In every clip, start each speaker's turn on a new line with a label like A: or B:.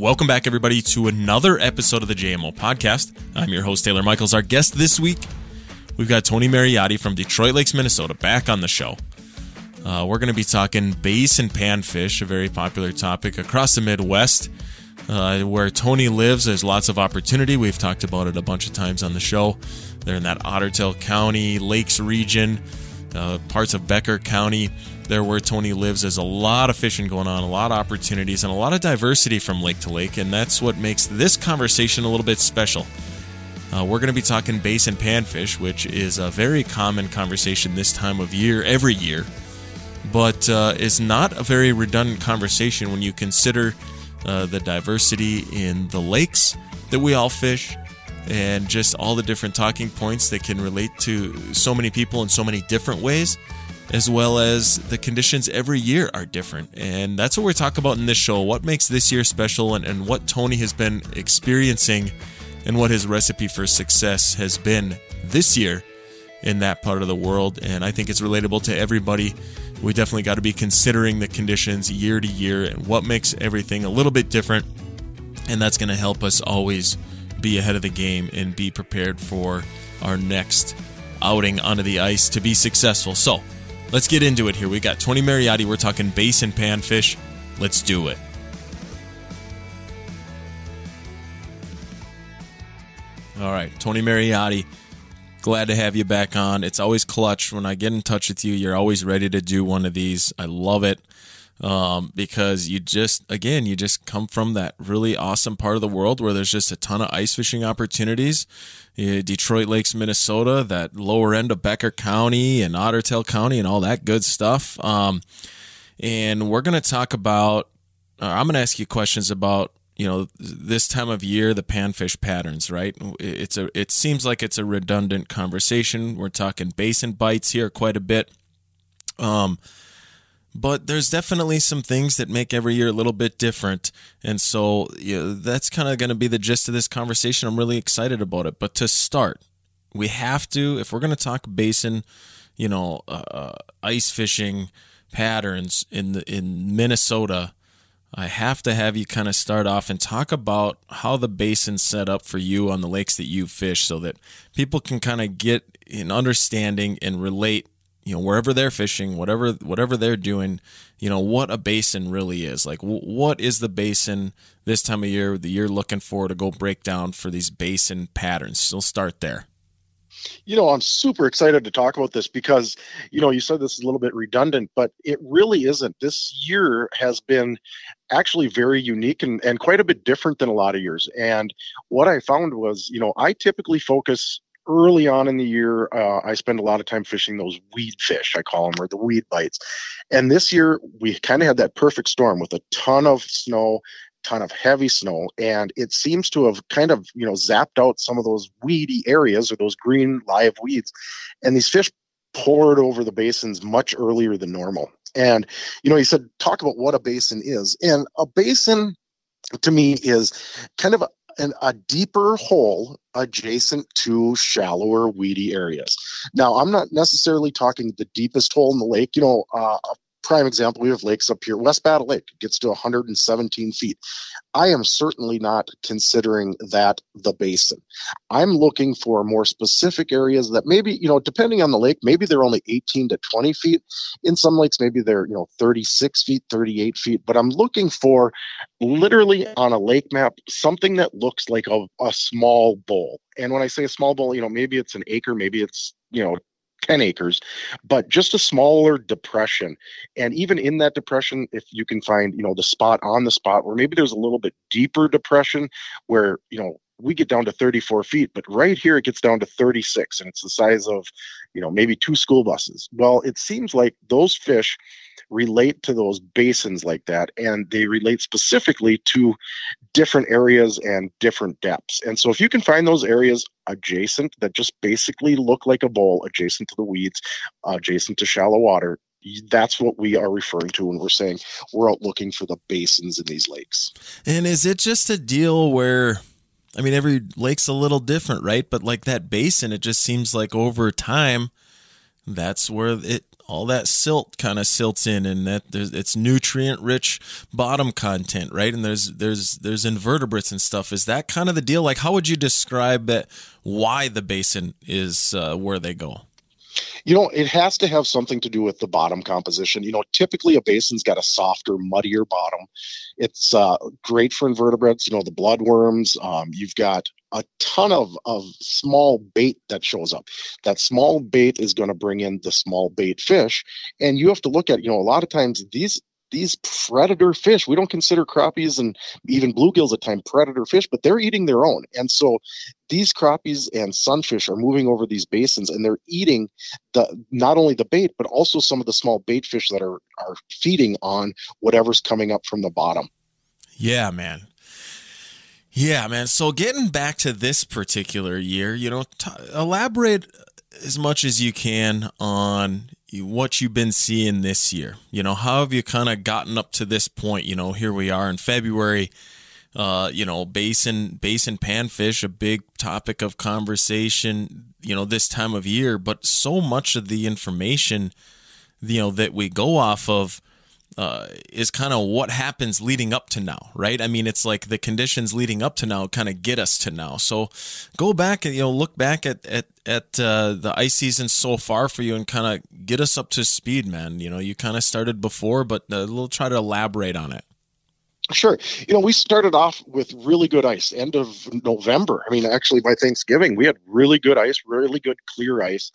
A: Welcome back, everybody, to another episode of the JMO podcast. I'm your host, Taylor Michaels. Our guest this week, we've got Tony Mariotti from Detroit Lakes, Minnesota, back on the show. Uh, we're going to be talking bass and panfish, a very popular topic across the Midwest. Uh, where Tony lives, there's lots of opportunity. We've talked about it a bunch of times on the show. They're in that Otter Tail County, Lakes region, uh, parts of Becker County. There, where Tony lives, there's a lot of fishing going on, a lot of opportunities, and a lot of diversity from lake to lake. And that's what makes this conversation a little bit special. Uh, we're going to be talking bass and panfish, which is a very common conversation this time of year, every year, but uh, is not a very redundant conversation when you consider uh, the diversity in the lakes that we all fish and just all the different talking points that can relate to so many people in so many different ways as well as the conditions every year are different. And that's what we're talking about in this show. What makes this year special and, and what tony has been experiencing and what his recipe for success has been this year in that part of the world. And i think it's relatable to everybody. We definitely got to be considering the conditions year to year and what makes everything a little bit different. And that's going to help us always be ahead of the game and be prepared for our next outing onto the ice to be successful. So let's get into it here. We got Tony Mariotti. We're talking bass and panfish. Let's do it. All right, Tony Mariotti glad to have you back on. It's always clutch when I get in touch with you. You're always ready to do one of these. I love it um, because you just, again, you just come from that really awesome part of the world where there's just a ton of ice fishing opportunities. Detroit Lakes, Minnesota, that lower end of Becker County and Otter Tail County and all that good stuff. Um, and we're going to talk about, I'm going to ask you questions about you know this time of year the panfish patterns right it's a it seems like it's a redundant conversation we're talking basin bites here quite a bit um but there's definitely some things that make every year a little bit different. And so you know, that's kind of going to be the gist of this conversation. I'm really excited about it. But to start we have to if we're going to talk basin you know uh, uh ice fishing patterns in the in minnesota I have to have you kind of start off and talk about how the basin's set up for you on the lakes that you fish so that people can kind of get an understanding and relate, you know, wherever they're fishing, whatever whatever they're doing, you know, what a basin really is. Like what is the basin this time of year that you're looking for to go break down for these basin patterns. So we'll start there
B: you know, I'm super excited to talk about this because, you know, you said this is a little bit redundant, but it really isn't. This year has been actually very unique and, and quite a bit different than a lot of years. And what I found was, you know, I typically focus early on in the year, uh, I spend a lot of time fishing those weed fish, I call them, or the weed bites. And this year, we kind of had that perfect storm with a ton of snow, ton of heavy snow and it seems to have kind of you know zapped out some of those weedy areas or those green live weeds. And these fish poured over the basins much earlier than normal. And you know he said talk about what a basin is. And a basin to me is kind of a, an, a deeper hole adjacent to shallower weedy areas. Now i'm not necessarily talking the deepest hole in the lake you know uh, prime example, we have lakes up here. West Battle Lake gets to 117 feet. I am certainly not considering that the basin. I'm looking for more specific areas that maybe, you know, depending on the lake, maybe they're only 18 to 20 feet. In some lakes, maybe they're, you know, 36 feet, 38 feet. But I'm looking for literally on a lake map something that looks like a, a small bowl. And when I say a small bowl, you know, maybe it's an acre, maybe it's, you know, 10 acres, but just a smaller depression. And even in that depression, if you can find, you know, the spot on the spot where maybe there's a little bit deeper depression where, you know, we get down to 34 feet, but right here it gets down to 36 and it's the size of, you know, maybe two school buses. Well, it seems like those fish relate to those basins like that and they relate specifically to different areas and different depths and so if you can find those areas adjacent that just basically look like a bowl adjacent to the weeds adjacent to shallow water that's what we are referring to when we're saying we're out looking for the basins in these lakes
A: and is it just a deal where I mean, every lake's a little different, right? But like that basin, it just seems like over time, that's where it all that silt kind of silts in and that there's it's nutrient rich bottom content right? And there's there's there's invertebrates and stuff. Is that kind of the deal? Like how would you describe that why the basin is uh, where they go
B: you know, it has to have something to do with the bottom composition. You know, typically a basin's got a softer, muddier bottom. It's uh, great for invertebrates, you know, the bloodworms. Um, you've got a ton of, of small bait that shows up. That small bait is going to bring in the small bait fish. And you have to look at, you know, a lot of times these these predator fish we don't consider crappies and even bluegills at times predator fish but they're eating their own. And so these crappies and sunfish are moving over these basins and they're eating the not only the bait but also some of the small bait fish that are are feeding on whatever's coming up from the bottom.
A: Yeah man. Yeah man. So getting back to this particular year you know t- elaborate as much as you can on what you've been seeing this year. You know, how have you kind of gotten up to this point? You know, here we are in February. Uh, you know, basin basin panfish, a big topic of conversation. You know, this time of year, but so much of the information, you know, that we go off of uh, is kind of what happens leading up to now, right? I mean, it's like the conditions leading up to now kind of get us to now. So go back and you know look back at at at uh, the ice season so far for you and kind of get us up to speed, man. You know, you kind of started before, but uh, we'll try to elaborate on it.
B: Sure. You know, we started off with really good ice end of November. I mean, actually, by Thanksgiving, we had really good ice, really good clear ice.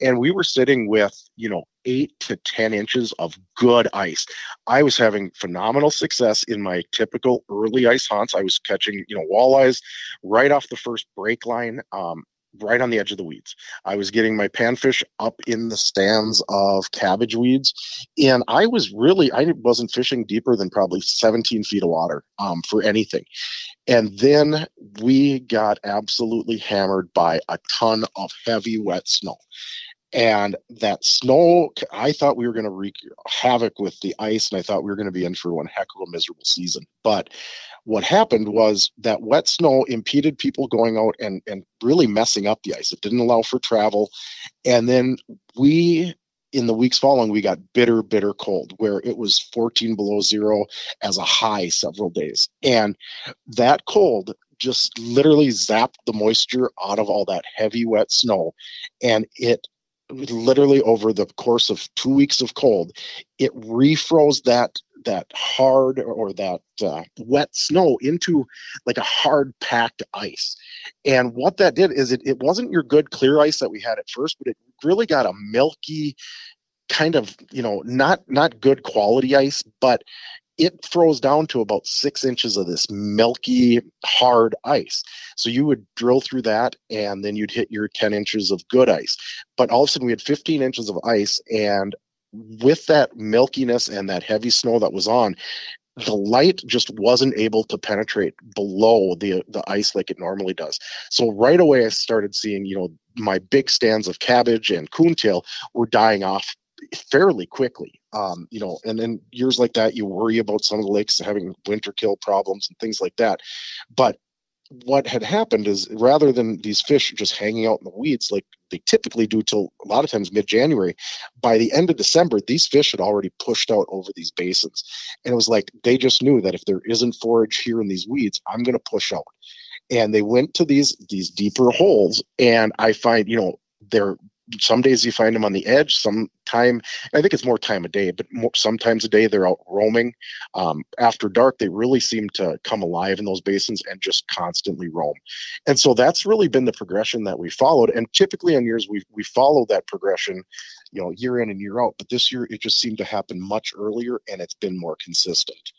B: And we were sitting with, you know, eight to 10 inches of good ice. I was having phenomenal success in my typical early ice hunts. I was catching, you know, walleyes right off the first break line. Um, right on the edge of the weeds. I was getting my panfish up in the stands of cabbage weeds, and I was really I wasn't fishing deeper than probably 17 feet of water um, for anything. And then we got absolutely hammered by a ton of heavy wet snow. And that snow, I thought we were going to wreak havoc with the ice, and I thought we were going to be in for one heck of a miserable season. But what happened was that wet snow impeded people going out and, and really messing up the ice. It didn't allow for travel. And then we, in the weeks following, we got bitter, bitter cold where it was 14 below zero as a high several days. And that cold just literally zapped the moisture out of all that heavy, wet snow. And it literally over the course of two weeks of cold, it refroze that that hard or that uh, wet snow into like a hard packed ice. And what that did is it, it wasn't your good clear ice that we had at first, but it really got a milky kind of, you know, not not good quality ice, but it froze down to about six inches of this milky, hard ice. So you would drill through that and then you'd hit your 10 inches of good ice. But all of a sudden, we had 15 inches of ice. And with that milkiness and that heavy snow that was on, the light just wasn't able to penetrate below the the ice like it normally does. So right away I started seeing, you know, my big stands of cabbage and coontail were dying off fairly quickly. Um, you know, and then years like that, you worry about some of the lakes having winter kill problems and things like that. But what had happened is rather than these fish just hanging out in the weeds like they typically do till a lot of times mid-January, by the end of December, these fish had already pushed out over these basins. And it was like they just knew that if there isn't forage here in these weeds, I'm gonna push out. And they went to these these deeper holes. And I find, you know, they're some days you find them on the edge some time i think it's more time of day but more, sometimes a day they're out roaming. Um, after dark they really seem to come alive in those basins and just constantly roam. And so that's really been the progression that we followed. And typically on years we we follow that progression you know year in and year out but this year it just seemed to happen much earlier and it's been more consistent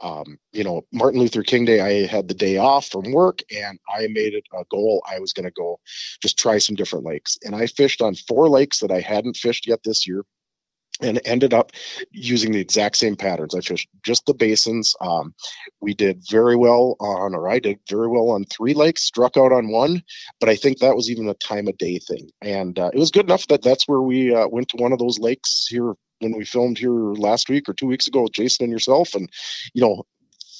B: um, you know, Martin Luther King Day, I had the day off from work and I made it a goal. I was going to go just try some different lakes. And I fished on four lakes that I hadn't fished yet this year and ended up using the exact same patterns. I fished just the basins. Um, we did very well on, or I did very well on three lakes, struck out on one, but I think that was even a time of day thing. And uh, it was good enough that that's where we uh, went to one of those lakes here when we filmed here last week or two weeks ago with Jason and yourself. And, you know,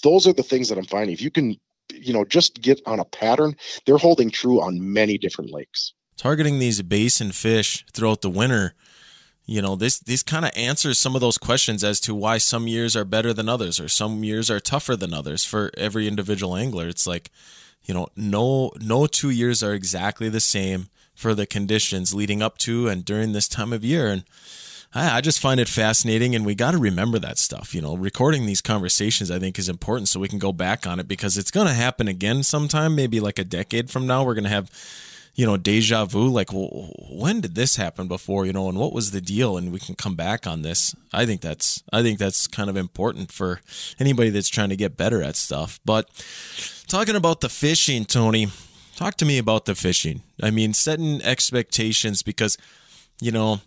B: those are the things that I'm finding. If you can, you know, just get on a pattern, they're holding true on many different lakes.
A: Targeting these basin fish throughout the winter, you know this this kind of answers some of those questions as to why some years are better than others or some years are tougher than others for every individual angler it's like you know no no two years are exactly the same for the conditions leading up to and during this time of year and I, I just find it fascinating and we got to remember that stuff you know recording these conversations i think is important so we can go back on it because it's going to happen again sometime maybe like a decade from now we're going to have you know, deja vu. Like, well, when did this happen before? You know, and what was the deal? And we can come back on this. I think that's I think that's kind of important for anybody that's trying to get better at stuff. But talking about the fishing, Tony, talk to me about the fishing. I mean, setting expectations because, you know,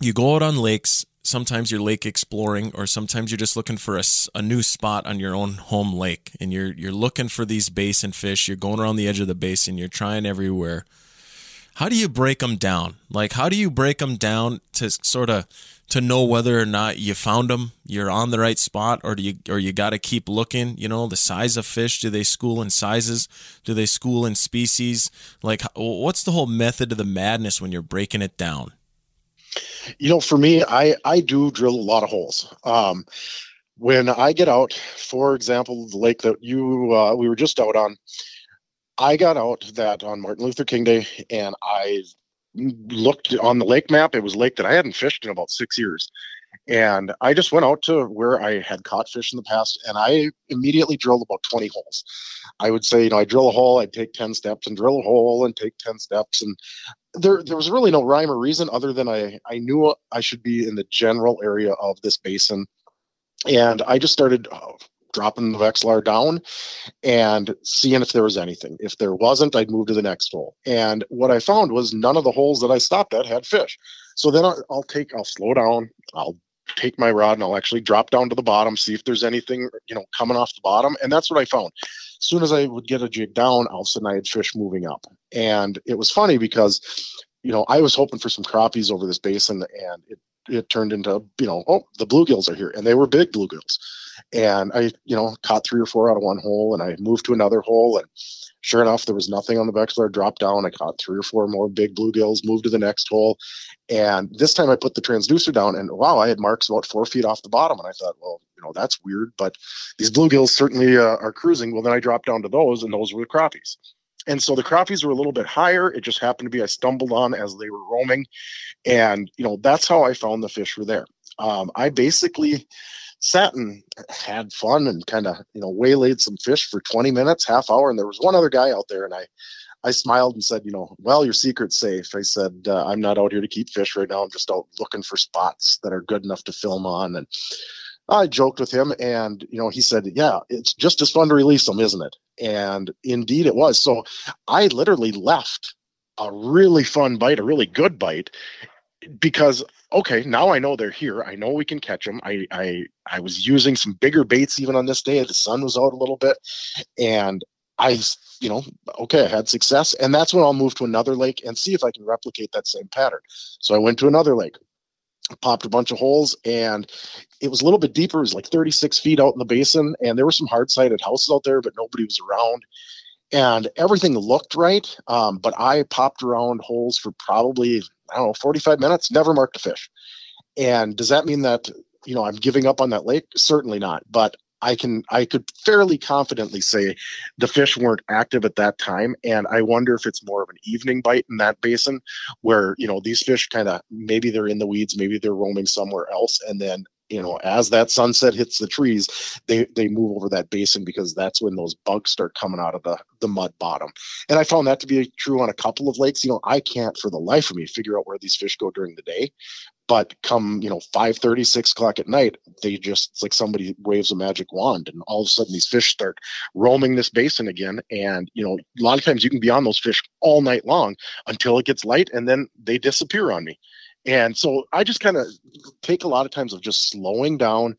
A: you go out on lakes. Sometimes you're lake exploring, or sometimes you're just looking for a, a new spot on your own home lake, and you're you're looking for these basin fish. You're going around the edge of the basin. You're trying everywhere how do you break them down? Like, how do you break them down to sort of to know whether or not you found them, you're on the right spot, or do you or you got to keep looking? You know, the size of fish. Do they school in sizes? Do they school in species? Like, what's the whole method of the madness when you're breaking it down?
B: You know, for me, I I do drill a lot of holes. Um, when I get out, for example, the lake that you uh, we were just out on, I got out that on Martin Luther King Day and I looked on the lake map. It was a lake that I hadn't fished in about six years. And I just went out to where I had caught fish in the past and I immediately drilled about 20 holes. I would say, you know, I drill a hole, I'd take 10 steps and drill a hole and take 10 steps. And there, there was really no rhyme or reason other than I, I knew I should be in the general area of this basin. And I just started uh, dropping the Vexilar down and seeing if there was anything. If there wasn't, I'd move to the next hole. And what I found was none of the holes that I stopped at had fish. So then I'll, I'll take, I'll slow down, I'll take my rod and I'll actually drop down to the bottom, see if there's anything, you know, coming off the bottom. And that's what I found. As soon as I would get a jig down, all of a sudden I had fish moving up. And it was funny because, you know, I was hoping for some crappies over this basin and it, it turned into, you know, oh, the bluegills are here. And they were big bluegills. And I, you know, caught three or four out of one hole and I moved to another hole. And sure enough, there was nothing on the Vexilar. Dropped down. I caught three or four more big bluegills, moved to the next hole. And this time I put the transducer down and wow, I had marks about four feet off the bottom. And I thought, well, you know, that's weird, but these bluegills certainly uh, are cruising. Well, then I dropped down to those and those were the crappies. And so the crappies were a little bit higher. It just happened to be I stumbled on as they were roaming. And, you know, that's how I found the fish were there. Um, I basically sat and had fun and kind of you know waylaid some fish for 20 minutes half hour and there was one other guy out there and i i smiled and said you know well your secret's safe. I said uh, i'm not out here to keep fish right now. I'm just out looking for spots that are good enough to film on. And i joked with him and you know he said yeah it's just as fun to release them isn't it? And indeed it was. So i literally left a really fun bite a really good bite because okay, now I know they're here. I know we can catch them. I I I was using some bigger baits even on this day. The sun was out a little bit, and I you know okay, I had success, and that's when I'll move to another lake and see if I can replicate that same pattern. So I went to another lake, popped a bunch of holes, and it was a little bit deeper. It was like 36 feet out in the basin, and there were some hard sided houses out there, but nobody was around and everything looked right. Um, but I popped around holes for probably I don't know 45 minutes, never marked a fish. And does that mean that you know I'm giving up on that lake? Certainly not. But I can I could fairly confidently say the fish weren't active at that time, and I wonder if it's more of an evening bite in that basin, where you know these fish kind of maybe they're in the weeds, maybe they're roaming somewhere else, and then you know as that sunset hits the trees they they move over that basin because that's when those bugs start coming out of the the mud bottom. And i found that to be true on a couple of lakes. You know i can't for the life of me figure out where these fish go during the day but come you know 5 30 6 o'clock at night they just it's like somebody waves a magic wand and all of a sudden these fish start roaming this basin again. And you know a lot of times you can be on those fish all night long until it gets light and then they disappear on me and so I just kind of take a lot of times of just slowing down,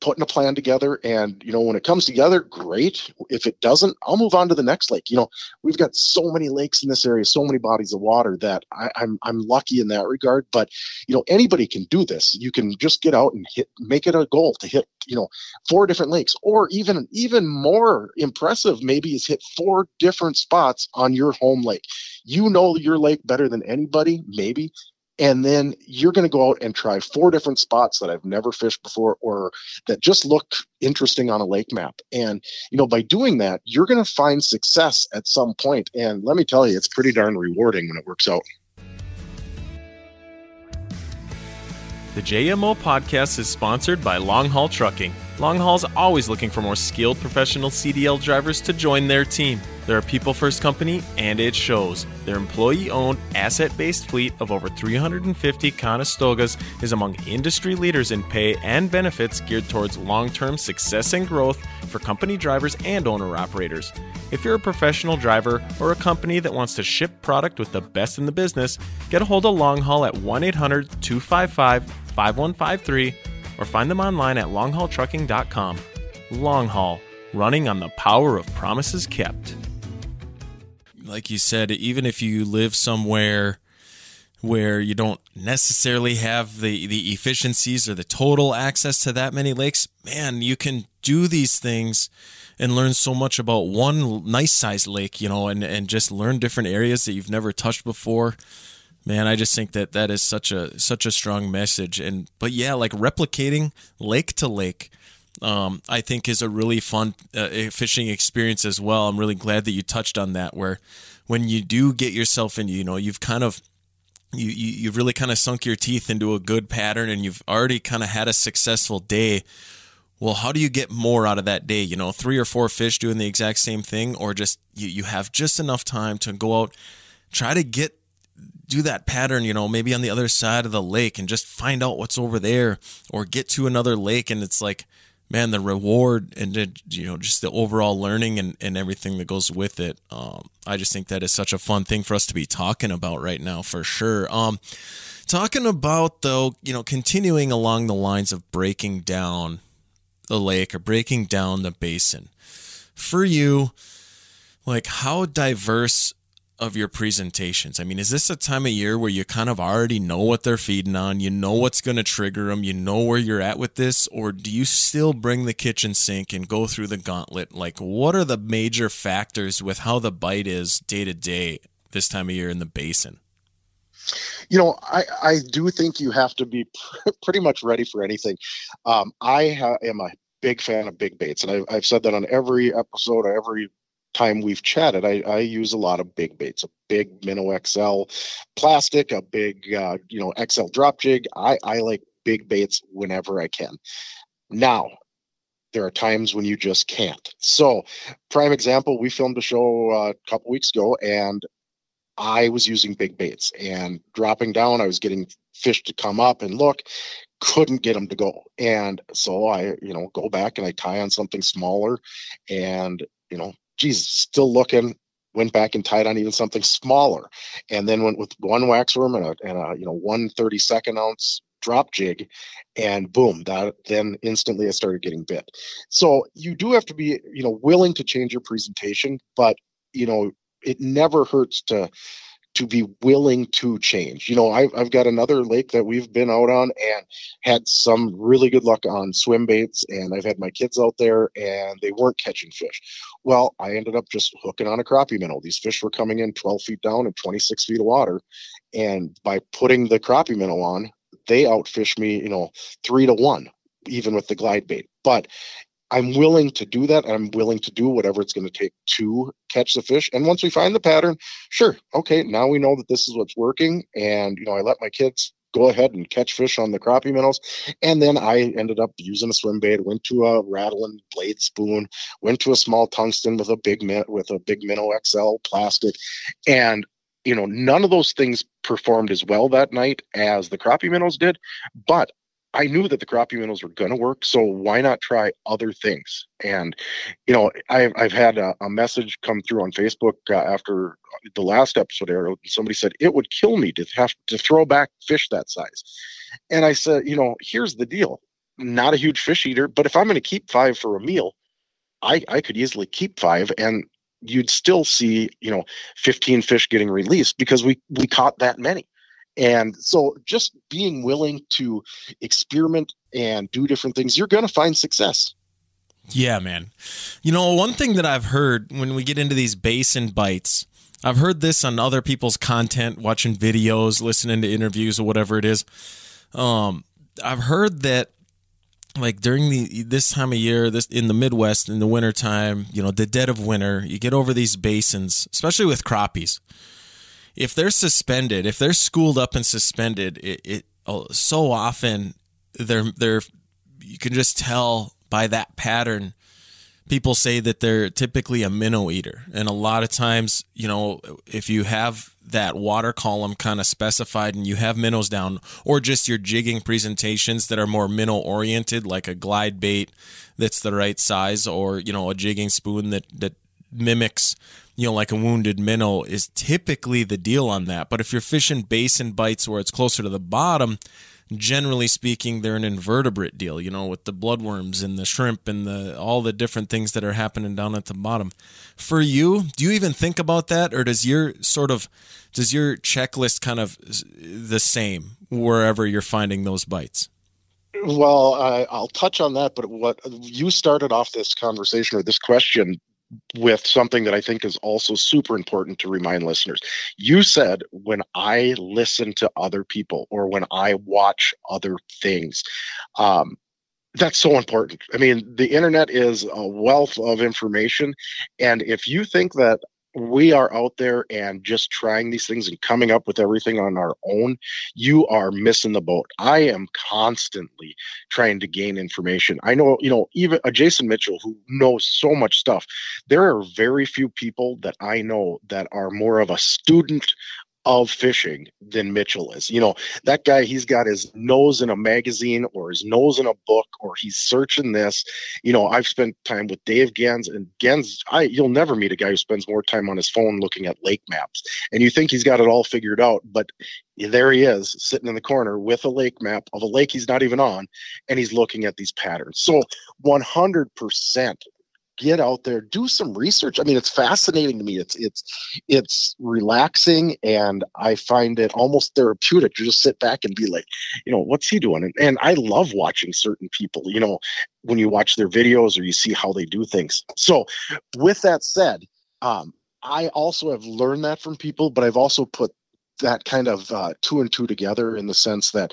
B: putting a plan together. And, you know, when it comes together, great. If it doesn't, I'll move on to the next lake. You know, we've got so many lakes in this area, so many bodies of water that I, I'm I'm lucky in that regard. But, you know, anybody can do this. You can just get out and hit make it a goal to hit, you know, four different lakes. Or even even more impressive, maybe is hit four different spots on your home lake. You know your lake better than anybody, maybe and then you're going to go out and try four different spots that I've never fished before or that just look interesting on a lake map. And you know, by doing that, you're going to find success at some point. And let me tell you, it's pretty darn rewarding when it works out.
A: The JMO podcast is sponsored by Long Haul Trucking. Long Haul's always looking for more skilled professional CDL drivers to join their team. They're a people first company, and it shows. Their employee owned, asset based fleet of over 350 Conestogas is among industry leaders in pay and benefits geared towards long term success and growth for company drivers and owner operators. If you're a professional driver or a company that wants to ship product with the best in the business, get a hold of Long Haul at 1 800 255 5153 or find them online at longhaultrucking.com. Long Haul, running on the power of promises kept. Like you said, even if you live somewhere where you don't necessarily have the, the efficiencies or the total access to that many lakes, man, you can do these things and learn so much about one nice sized lake, you know, and, and just learn different areas that you've never touched before man i just think that that is such a such a strong message. And but yeah like replicating lake to lake um, i think is a really fun uh, fishing experience as well. I'm really glad that you touched on that where when you do get yourself in you know you've kind of you, you you've really kind of sunk your teeth into a good pattern and you've already kind of had a successful day. Well how do you get more out of that day? You know three or four fish doing the exact same thing or just you, you have just enough time to go out try to get do that pattern, you know, maybe on the other side of the lake and just find out what's over there or get to another lake and it's like, man, the reward and you know, just the overall learning and, and everything that goes with it. Um, I just think that is such a fun thing for us to be talking about right now for sure. Um, talking about though, you know, continuing along the lines of breaking down the lake or breaking down the basin for you, like how diverse of your presentations? I mean, is this a time of year where you kind of already know what they're feeding on? You know what's going to trigger them? You know where you're at with this? Or do you still bring the kitchen sink and go through the gauntlet? Like, what are the major factors with how the bite is day to day this time of year in the basin?
B: You know, I, I do think you have to be pretty much ready for anything. Um, I ha- am a big fan of big baits, and I've, I've said that on every episode, every time we've chatted, I, I use a lot of big baits, a big Minnow XL plastic, a big, uh, you know, XL drop jig. I, I like big baits whenever I can. Now, there are times when you just can't. So, prime example, we filmed a show uh, a couple weeks ago and I was using big baits and dropping down. I was getting fish to come up and look, couldn't get them to go. And so I, you know, go back and I tie on something smaller and, you know, geez, still looking. Went back and tied on even something smaller, and then went with one wax worm and a, and a you know one thirty second ounce drop jig, and boom, that then instantly I started getting bit. So you do have to be you know willing to change your presentation, but you know it never hurts to to be willing to change. You know, I've, I've got another lake that we've been out on and had some really good luck on swim baits. And I've had my kids out there and they weren't catching fish. Well, I ended up just hooking on a crappie minnow. These fish were coming in 12 feet down and 26 feet of water. And by putting the crappie minnow on, they outfished me, you know, three to one, even with the glide bait. But I'm willing to do that. I'm willing to do whatever it's going to take to catch the fish. And once we find the pattern, sure, okay, now we know that this is what's working. And you know, I let my kids go ahead and catch fish on the crappie minnows. And then I ended up using a swim bait, went to a rattling blade spoon, went to a small tungsten with a big with a big minnow XL plastic. And you know, none of those things performed as well that night as the crappie minnows did, but I knew that the crappie minnows were going to work, so why not try other things? And you know, I've I've had a, a message come through on Facebook uh, after the last episode aired. Somebody said it would kill me to have to throw back fish that size, and I said, you know, here's the deal: not a huge fish eater, but if I'm going to keep five for a meal, I I could easily keep five, and you'd still see you know 15 fish getting released because we we caught that many and so just being willing to experiment and do different things, you're going to find success.
A: Yeah, man. You know, one thing that I've heard when we get into these basin bites, I've heard this on other people's content, watching videos, listening to interviews, or whatever it is. Um, I've heard that like during the this time of year this in the midwest in the wintertime you know the dead of winter you get over these basins especially with crappies if they're suspended if they're schooled up and suspended it, it oh, so often they're they're you can just tell by that pattern people say that they're typically a minnow eater. And a lot of times you know if you have that water column kind of specified and you have minnows down or just your jigging presentations that are more minnow oriented like a glide bait that's the right size or you know a jigging spoon that that mimics you know like a wounded minnow is typically the deal on that but if you're fishing basin bites where it's closer to the bottom generally speaking, they're an invertebrate deal, you know, with the bloodworms and the shrimp and the all the different things that are happening down at the bottom. For you, do you even think about that, or does your sort of does your checklist kind of the same wherever you're finding those bites?
B: Well, I, I'll touch on that, but what you started off this conversation or this question with something that I think is also super important to remind listeners. You said when I listen to other people or when I watch other things, um, that's so important. I mean, the internet is a wealth of information. And if you think that we are out there and just trying these things and coming up with everything on our own, you are missing the boat. I am constantly trying to gain information. I know, you know, even a Jason Mitchell who knows so much stuff. There are very few people that I know that are more of a student of fishing than Mitchell is. You know, that guy, he's got his nose in a magazine or his nose in a book or he's searching this. You know, I've spent time with Dave Genz and Genz, I you'll never meet a guy who spends more time on his phone looking at lake maps. And you think he's got it all figured out, but there he is sitting in the corner with a lake map of a lake he's not even on and he's looking at these patterns. So 100% get out there do some research. I mean it's fascinating to me. It's it's it's relaxing and i find it almost therapeutic to just sit back and be like you know what's he doing? And, and i love watching certain people you know when you watch their videos or you see how they do things. So with that said um, i also have learned that from people but i've also put that kind of uh, two and two together in the sense that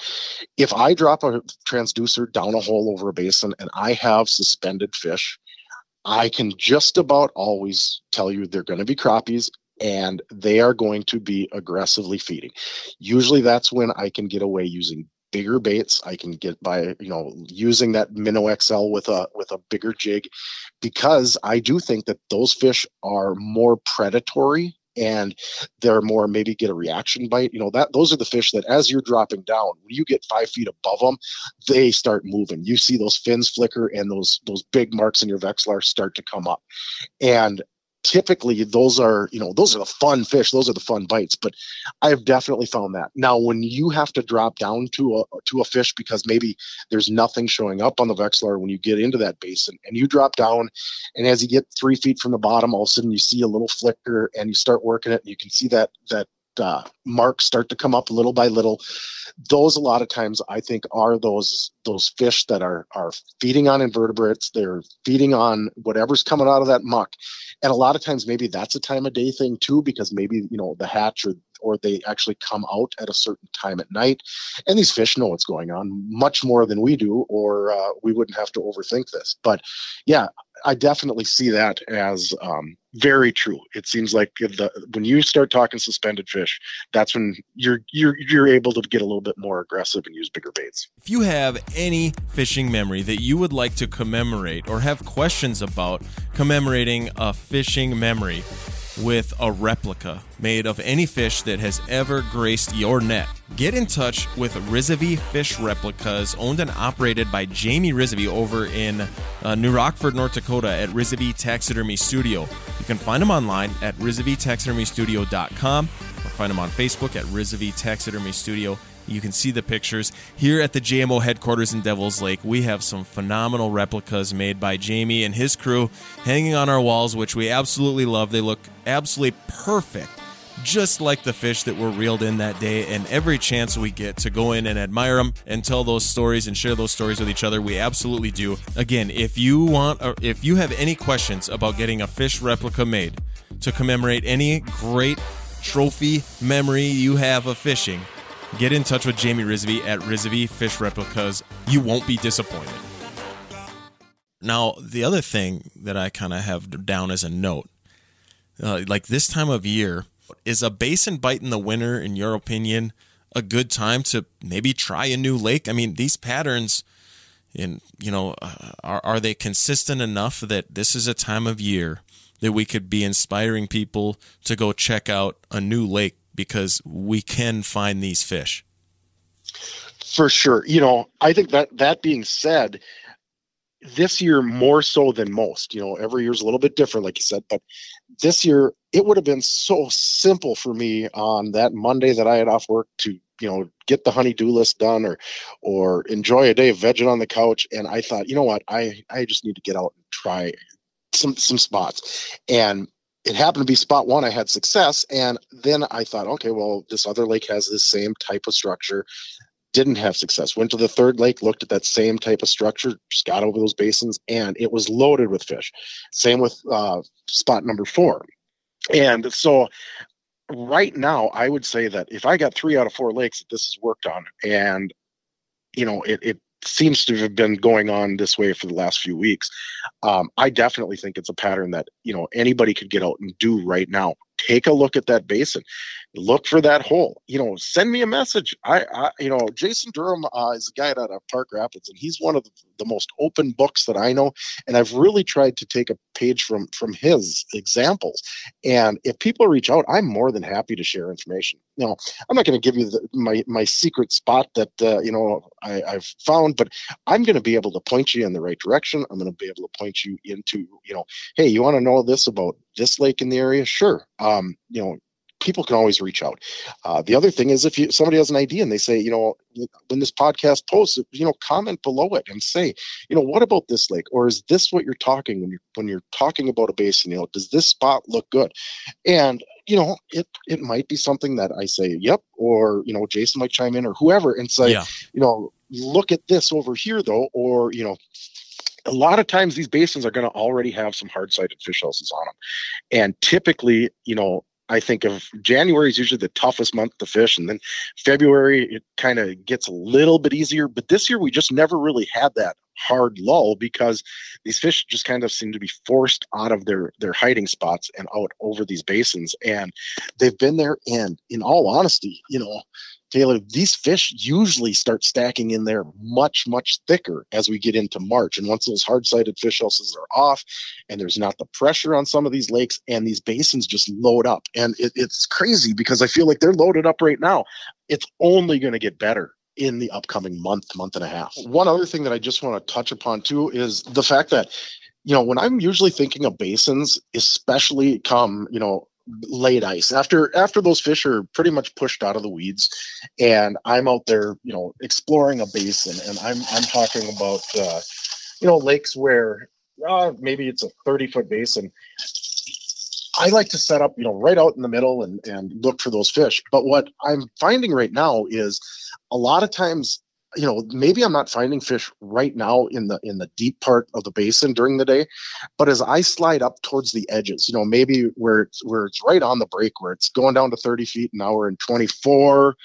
B: if I drop a transducer down a hole over a basin and I have suspended fish, I can just about always tell you they're going to be crappies and they are going to be aggressively feeding. Usually that's when I can get away using bigger baits. I can get by, you know, using that Minnow XL with a with a bigger jig because I do think that those fish are more predatory and they're more maybe get a reaction bite. You know, that those are the fish that as you're dropping down, when you get five feet above them, they start moving. You see those fins flicker and those those big marks in your Vexilar start to come up. And typically those are you know those are the fun fish. Those are the fun bites but i've definitely found that. Now when you have to drop down to a to a fish because maybe there's nothing showing up on the Vexilar when you get into that basin and you drop down and as you get three feet from the bottom all of a sudden you see a little flicker and you start working it and you can see that that uh, marks start to come up little by little those a lot of times i think are those those fish that are are feeding on invertebrates. They're feeding on whatever's coming out of that muck. And a lot of times maybe that's a time of day thing too because maybe you know the hatch or or they actually come out at a certain time at night. And these fish know what's going on much more than we do or uh, we wouldn't have to overthink this. But yeah i definitely see that as um, very true. It seems like the, when you start talking suspended fish that's when you're you're you're able to get a little bit more aggressive and use bigger baits.
A: If you have any fishing memory that you would like to commemorate or have questions about commemorating a fishing memory with a replica made of any fish that has ever graced your net. Get in touch with Risovi Fish Replicas, owned and operated by Jamie Risovi over in uh, New Rockford, North Dakota at Risovi Taxidermy Studio. You can find him online at risovitaxidermystudio.com or find him on Facebook at Risovi Taxidermy Studio. You can see the pictures. Here at the JMO headquarters in Devil's Lake, we have some phenomenal replicas made by Jamie and his crew hanging on our walls, which we absolutely love. They look absolutely perfect just like the fish that were reeled in that day. And every chance we get to go in and admire them and tell those stories and share those stories with each other, we absolutely do. Again, if you want, or if you have any questions about getting a fish replica made, to commemorate any great trophy memory you have of fishing, get in touch with Jamie Risby at Risby Fish Replicas. You won't be disappointed. Now, the other thing that I kind of have down as a note, uh, like this time of year, is a basin bite in the winter, in your opinion, a good time to maybe try a new lake? I mean, these patterns, and you know, uh, are are they consistent enough that this is a time of year that we could be inspiring people to go check out a new lake because we can find these fish?
B: For sure. You know, I think that that being said, this year more so than most. You know, every year's a little bit different, like you said, but this year it would have been so simple for me on that Monday that I had off work to, you know, get the honey-do list done or or enjoy a day of vegging on the couch. And I thought, you know what, I I just need to get out and try some some spots. And it happened to be spot one I had success. And then I thought, okay, well, this other lake has this same type of structure didn't have success. Went to the third lake, looked at that same type of structure, just got over those basins, and it was loaded with fish. Same with uh, spot number four. And so, right now, I would say that if I got three out of four lakes that this has worked on, and you know, it, it seems to have been going on this way for the last few weeks. Um, I definitely think it's a pattern that you know anybody could get out and do right now. Take a look at that basin look for that hole. You know, send me a message. I, I you know, Jason Durham uh, is a guy out of Park Rapids, and he's one of the, the, most open books that I know. And I've really tried to take a page from from his examples. And if people reach out, I'm more than happy to share information. You know, I'm not going to give you the, my my secret spot that uh, you know I, I've found, but I'm going to be able to point you in the right direction. I'm going to be able to point you into, you know, hey, you want to know this about this lake in the area? Sure. Um, you know, people can always reach out. Uh, the other thing is if you somebody has an idea and they say, you know, when this podcast posts, you know, comment below it and say, you know, what about this lake, or is this what you're talking when you're when you're talking about a basin? You know, does this spot look good? And you know, it it might be something that I say, yep, or you know, Jason might chime in or whoever and say, yeah. you know, look at this over here though, or you know, a lot of times these basins are going to already have some hard-sided fish houses on them and typically you know I think of January is usually the toughest month to fish, and then February it kind of gets a little bit easier. But this year we just never really had that hard lull because these fish just kind of seem to be forced out of their their hiding spots and out over these basins, and they've been there. And in all honesty, you know, Taylor, these fish usually start stacking in there much, much thicker as we get into March. And once those hard sided fish houses are off and there's not the pressure on some of these lakes and these basins just load up. And it, it's crazy because I feel like they're loaded up right now. It's only going to get better in the upcoming month, month and a half. One other thing that I just want to touch upon too is the fact that you know, when I'm usually thinking of basins, especially come, you know, late ice. After after those fish are pretty much pushed out of the weeds and i'm out there you know exploring a basin and i'm i'm talking about uh, you know lakes where uh, maybe it's a 30 foot basin. I like to set up you know right out in the middle and and look for those fish. But what i'm finding right now is a lot of times you know maybe i'm not finding fish right now in the in the deep part of the basin during the day but as i slide up towards the edges you know maybe where it's where it's right on the break where it's going down to 30 feet an hour and 24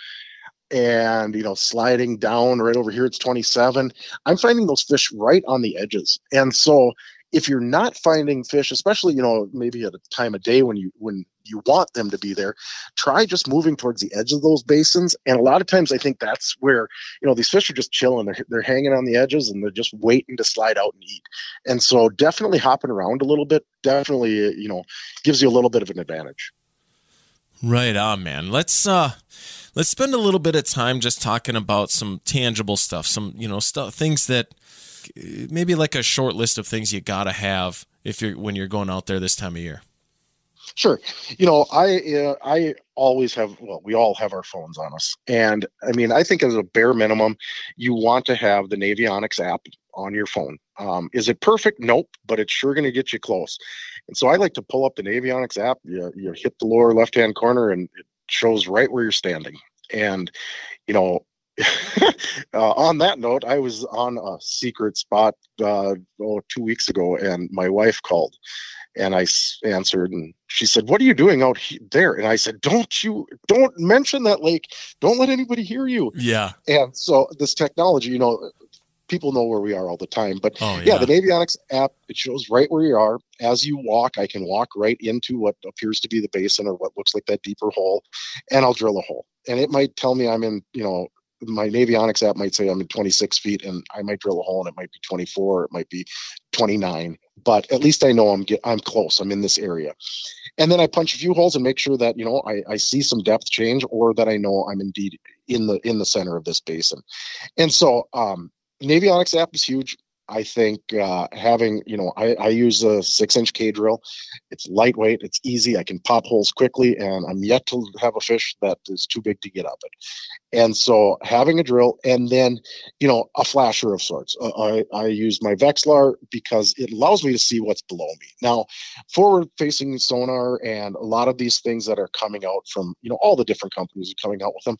B: and you know sliding down right over here it's 27 i'm finding those fish right on the edges. And so if you're not finding fish especially you know maybe at a time of day when you when you want them to be there try just moving towards the edge of those basins. And a lot of times i think that's where you know these fish are just chilling. They're, they're hanging on the edges and they're just waiting to slide out and eat. And so definitely hopping around a little bit definitely you know gives you a little bit of an advantage.
A: Right on man. Let's uh let's spend a little bit of time just talking about some tangible stuff some you know stuff things that maybe like a short list of things you gotta have if you're when you're going out there this time of year
B: Sure. You know, I uh, I always have well, we all have our phones on us. And I mean, I think as a bare minimum, you want to have the Navionics app on your phone. Um, is it perfect? Nope, but it's sure going to get you close. And so I like to pull up the Navionics app. You, you hit the lower left hand corner and it shows right where you're standing. And, you know, uh, on that note, I was on a secret spot uh, oh, two weeks ago, and my wife called, And I answered, and she said, "What are you doing out there?" And I said, "Don't you don't mention that lake. Don't let anybody hear you."
A: Yeah.
B: And so this technology, you know, people know where we are all the time. But
A: oh,
B: yeah. yeah. the Navionics app it shows right where you are. As you walk, I can walk right into what appears to be the basin or what looks like that deeper hole, and I'll drill a hole. And it might tell me I'm in, you know, my Navionics app might say I'm in 26 feet, and I might drill a hole, and it might be 24, it might be 29. But at least I know I'm get, I'm close. I'm in this area, and then I punch a few holes and make sure that you know I, I see some depth change, or that I know I'm indeed in the in the center of this basin. And so um, Navionics app is huge. I think uh, having, you know, I, I use a six inch K drill. It's lightweight, it's easy. I can pop holes quickly, and I'm yet to have a fish that is too big to get up it. And so having a drill and then, you know, a flasher of sorts. Uh, I, I use my Vexilar because it allows me to see what's below me. Now, forward facing sonar and a lot of these things that are coming out from, you know, all the different companies are coming out with them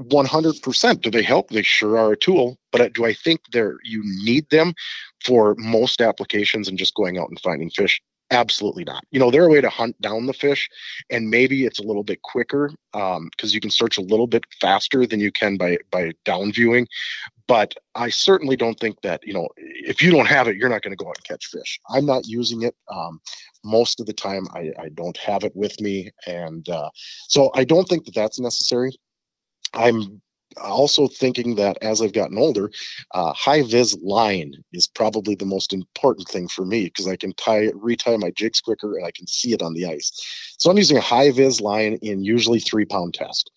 B: 100% do they help? They sure are a tool but do i think they're you need them for most applications and just going out and finding fish? Absolutely not. You know they're a way to hunt down the fish and maybe it's a little bit quicker because um, you can search a little bit faster than you can by by down viewing but i certainly don't think that you know if you don't have it you're not going to go out and catch fish. I'm not using it um, most of the time I, I don't have it with me and uh, so i don't think that that's necessary I'm also thinking that as I've gotten older, uh, high vis line is probably the most important thing for me because I can tie retie my jigs quicker and I can see it on the ice. So I'm using a high vis line in usually three pound test,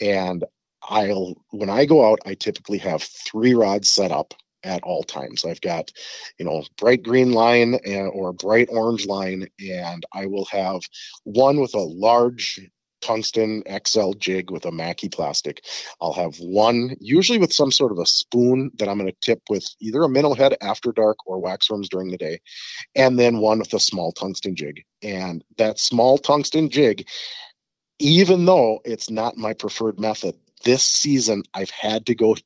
B: and I'll when I go out, I typically have three rods set up at all times. I've got, you know, bright green line and, or bright orange line, and I will have one with a large tungsten XL jig with a Maki plastic. I'll have one, usually with some sort of a spoon that I'm going to tip with either a minnow head after dark or wax worms during the day, and then one with a small tungsten jig. And that small tungsten jig, even though it's not my preferred method, this season I've had to go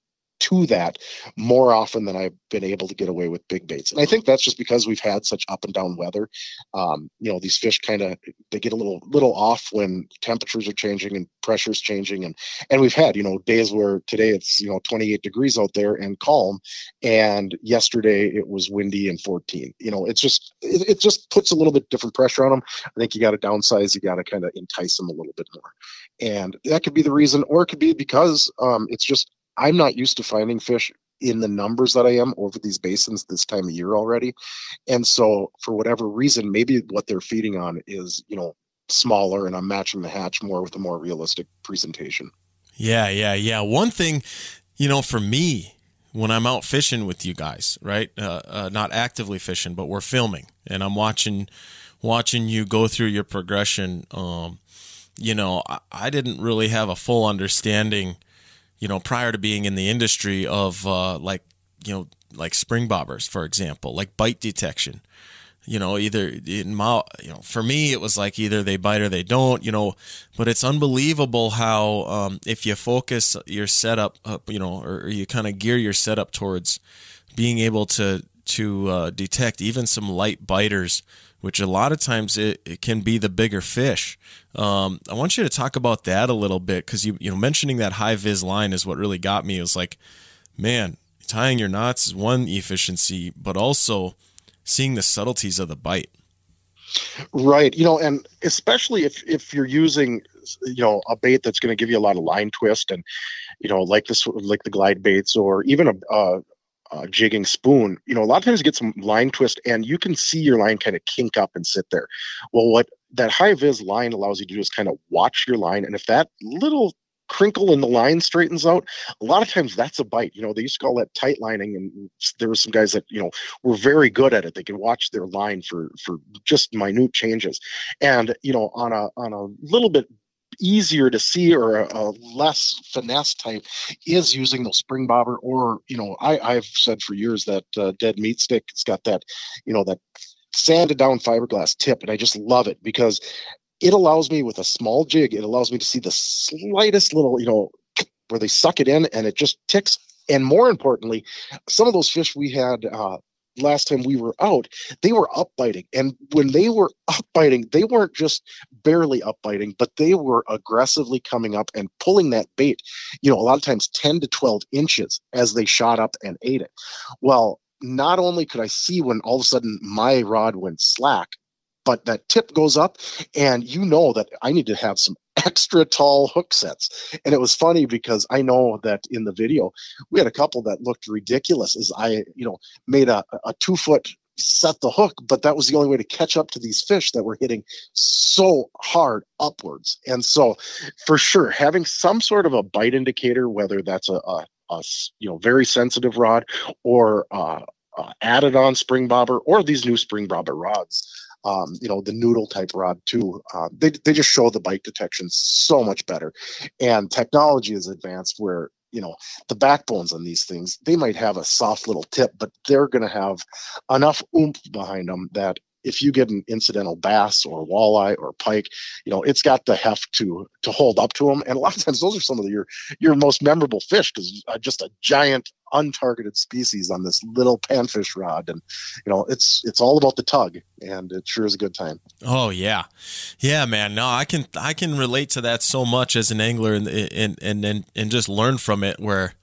B: to that more often than I've been able to get away with big baits. And I think that's just because we've had such up and down weather. Um, you know, these fish kind of they get a little little off when temperatures are changing and pressures changing, and and we've had you know days where today it's you know 28 degrees out there and calm, and yesterday it was windy and 14. You know, it's just it, it just puts a little bit different pressure on them. I think you got to downsize, you got to kind of entice them a little bit more, and that could be the reason, or it could be because um, it's just I'm not used to finding fish in the numbers that I am over these basins this time of year already. And so for whatever reason, maybe what they're feeding on is, you know, smaller and I'm matching the hatch more with a more realistic presentation.
A: Yeah, yeah, yeah. One thing, you know, for me, when I'm out fishing with you guys, right? Uh, uh, not actively fishing, but we're filming and I'm watching watching you go through your progression. Um, you know, I, I didn't really have a full understanding you know, prior to being in the industry of uh, like, you know, like spring bobbers, for example, like bite detection. You know, either in my, you know, for me, it was like either they bite or they don't. You know, but it's unbelievable how um, if you focus your setup, up, you know, or you kind of gear your setup towards being able to to uh, detect even some light biters which a lot of times it, it can be the bigger fish. Um, I want you to talk about that a little bit because you you know mentioning that high vis line is what really got me. It was like, man, tying your knots is one efficiency, but also seeing the subtleties of the bite.
B: Right. You know, and especially if if you're using you know a bait that's going to give you a lot of line twist and you know like this like the glide baits or even a, a uh, jigging spoon, you know, a lot of times you get some line twist and you can see your line kind of kink up and sit there. Well, what that high vis line allows you to do is kind of watch your line. And if that little crinkle in the line straightens out, a lot of times that's a bite. You know, they used to call that tight lining, and there were some guys that you know were very good at it. They could watch their line for for just minute changes, and you know, on a on a little bit easier to see or a, a, less finesse type is using those spring bobber or you know I, i've said for years that uh, dead meat stick it's got that you know that sanded down fiberglass tip and i just love it because it allows me with a small jig it allows me to see the slightest little you know where they suck it in and it just ticks. And more importantly some of those fish we had uh, last time we were out, they were up biting. And when they were up biting, they weren't just barely up biting, but they were aggressively coming up and pulling that bait, you know, a lot of times 10 to 12 inches as they shot up and ate it. Well, not only could I see when all of a sudden my rod went slack, but that tip goes up and you know that I need to have some extra tall hook sets. And it was funny because I know that in the video we had a couple that looked ridiculous as I, you know, made a, a two foot set the hook, but that was the only way to catch up to these fish that were hitting so hard upwards. And so for sure, having some sort of a bite indicator, whether that's a, a, a you know, very sensitive rod or uh, uh, added on spring bobber or these new spring bobber rods um, you know, the noodle type rod too. Uh, they, they just show the bite detection so much better. And technology is advanced where, you know, the backbones on these things, they might have a soft little tip, but they're going to have enough oomph behind them that if you get an incidental bass or walleye or pike, you know, it's got the heft to to hold up to them. And a lot of times those are some of the, your your most memorable fish because uh, just a giant untargeted species on this little panfish rod. And you know it's it's all about the tug and it sure is a good time.
A: Oh yeah. Yeah man. No i can i can relate to that so much as an angler and and and and, and just learn from it where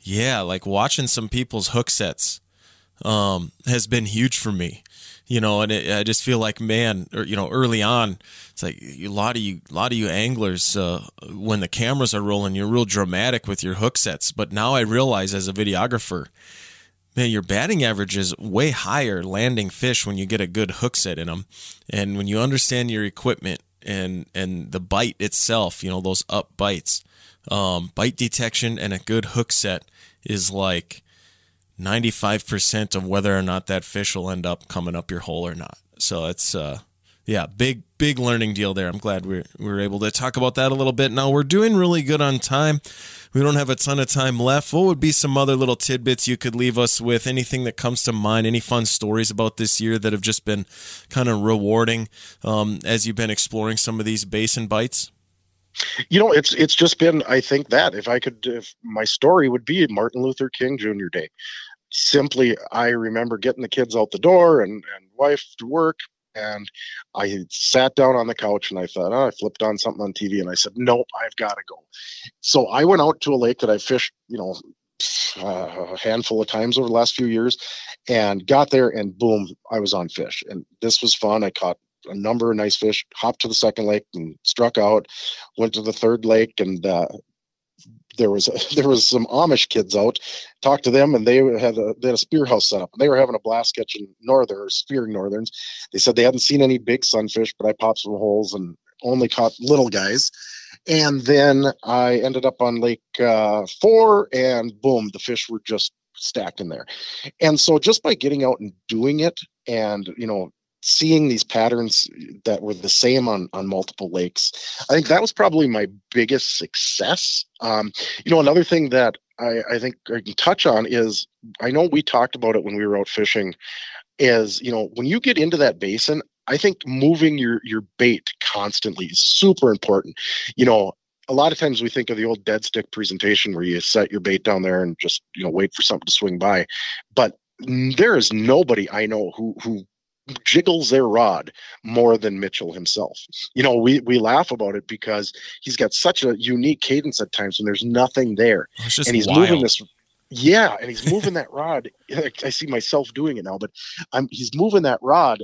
A: yeah like watching some people's hook sets um has been huge for me you know, and it, I just feel like, man, or, you know, early on, it's like a lot of you, a lot of you anglers, uh, when the cameras are rolling, you're real dramatic with your hook sets. But now I realize as a videographer, man, your batting average is way higher landing fish when you get a good hook set in them, and when you understand your equipment and and the bite itself, you know, those up bites, um, bite detection and a good hook set is like 95% of whether or not that fish will end up coming up your hole or not. So it's, uh, yeah, big, big learning deal there. I'm glad we we were able to talk about that a little bit. Now, we're doing really good on time. We don't have a ton of time left. What would be some other little tidbits you could leave us with? Anything that comes to mind? Any fun stories about this year that have just been kind of rewarding um, as you've been exploring some of these basin bites?
B: You know, it's it's just been. I think that if I could, if my story would be Martin Luther King Jr. Day simply i remember getting the kids out the door and, and wife to work and i sat down on the couch and i thought oh, i flipped on something on tv and i said nope i've got to go. So i went out to a lake that i fished you know uh, a handful of times over the last few years and got there and boom i was on fish. And this was fun. I caught a number of nice fish hopped to the second lake and struck out went to the third lake and uh, there was a, there was some Amish kids out. Talked to them, and they had a they had a spear house set up. And they were having a blast catching northern or spearing northerns. They said they hadn't seen any big sunfish, but I popped some holes and only caught little guys. And then I ended up on Lake uh, Four, and boom, the fish were just stacked in there. And so just by getting out and doing it, and you know seeing these patterns that were the same on on multiple lakes i think that was probably my biggest success. Um, you know another thing that I, I think i can touch on is i know we talked about it when we were out fishing is you know when you get into that basin i think moving your your bait constantly is super important. You know a lot of times we think of the old dead stick presentation where you set your bait down there and just you know wait for something to swing by but there is nobody I know who who jiggles their rod more than Mitchell himself. You know, we we laugh about it because he's got such a unique cadence at times when there's nothing there, oh, and he's
A: wild.
B: moving this. Yeah, and he's moving that rod. I see myself doing it now, but I'm he's moving that rod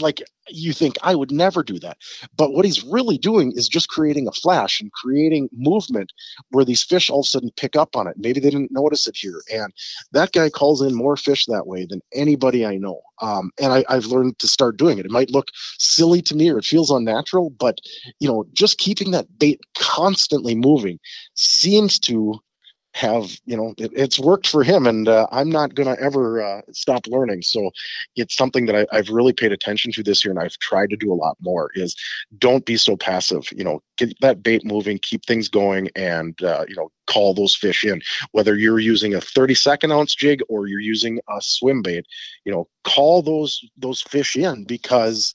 B: like you think I would never do that. But what he's really doing is just creating a flash and creating movement where these fish all of a sudden pick up on it. Maybe they didn't notice it here. And that guy calls in more fish that way than anybody I know. Um, and I, I've learned to start doing it. It might look silly to me or it feels unnatural, but you know, just keeping that bait constantly moving seems to have you know it, it's worked for him and uh, i'm not going to ever uh, stop learning. So it's something that I, have really paid attention to this year and i've tried to do a lot more is don't be so passive you know get that bait moving keep things going and uh, you know call those fish in. Whether you're using a 30 second ounce jig or you're using a swim bait you know call those those fish in because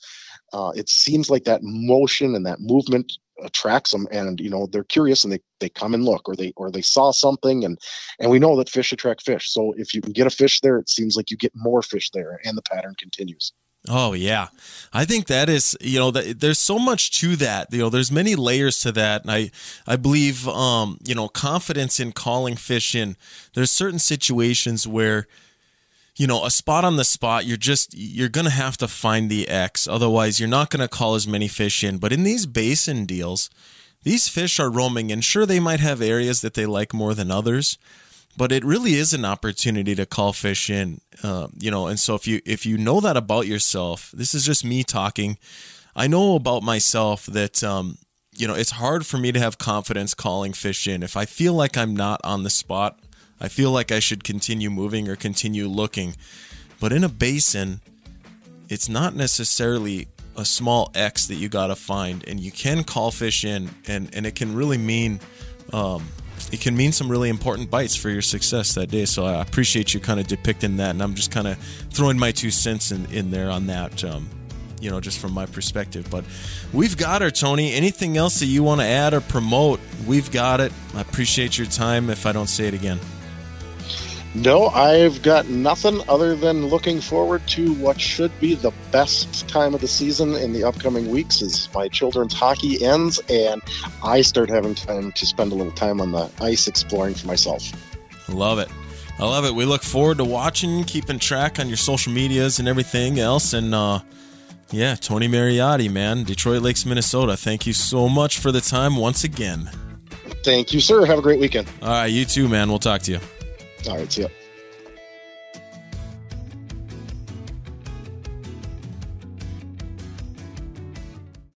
B: uh, it seems like that motion and that movement attracts them and you know they're curious and they, they come and look or they or they saw something and and we know that fish attract fish so if you can get a fish there it seems like you get more fish there and the pattern continues
A: Oh yeah, I think that is you know that there's so much to that. You know, there's many layers to that, and I I believe um you know confidence in calling fish in. There's certain situations where you know a spot on the spot you're just you're gonna have to find the X, otherwise you're not gonna call as many fish in. But in these basin deals, these fish are roaming, and sure they might have areas that they like more than others but it really is an opportunity to call fish in uh, you know and so if you if you know that about yourself this is just me talking. I know about myself that um, you know it's hard for me to have confidence calling fish in. If i feel like i'm not on the spot i feel like i should continue moving or continue looking but in a basin it's not necessarily a small x that you got to find and you can call fish in and and it can really mean um, it can mean some really important bites for your success that day. So I appreciate you kind of depicting that, and I'm just kind of throwing my two cents in, in there on that. Um, you know, just from my perspective. But we've got her, Tony. Anything else that you want to add or promote? We've got it. I appreciate your time. If I don't say it again.
B: No, I've got nothing other than looking forward to what should be the best time of the season in the upcoming weeks as my children's hockey ends and I start having time to spend a little time on the ice exploring for myself.
A: Love it. I love it. We look forward to watching, keeping track on your social medias and everything else. And uh, yeah, Tony Mariotti, man, Detroit Lakes, Minnesota. Thank you so much for the time once again.
B: Thank you, sir. Have a great weekend.
A: All right, you too, man. We'll talk to you.
B: All right, see ya.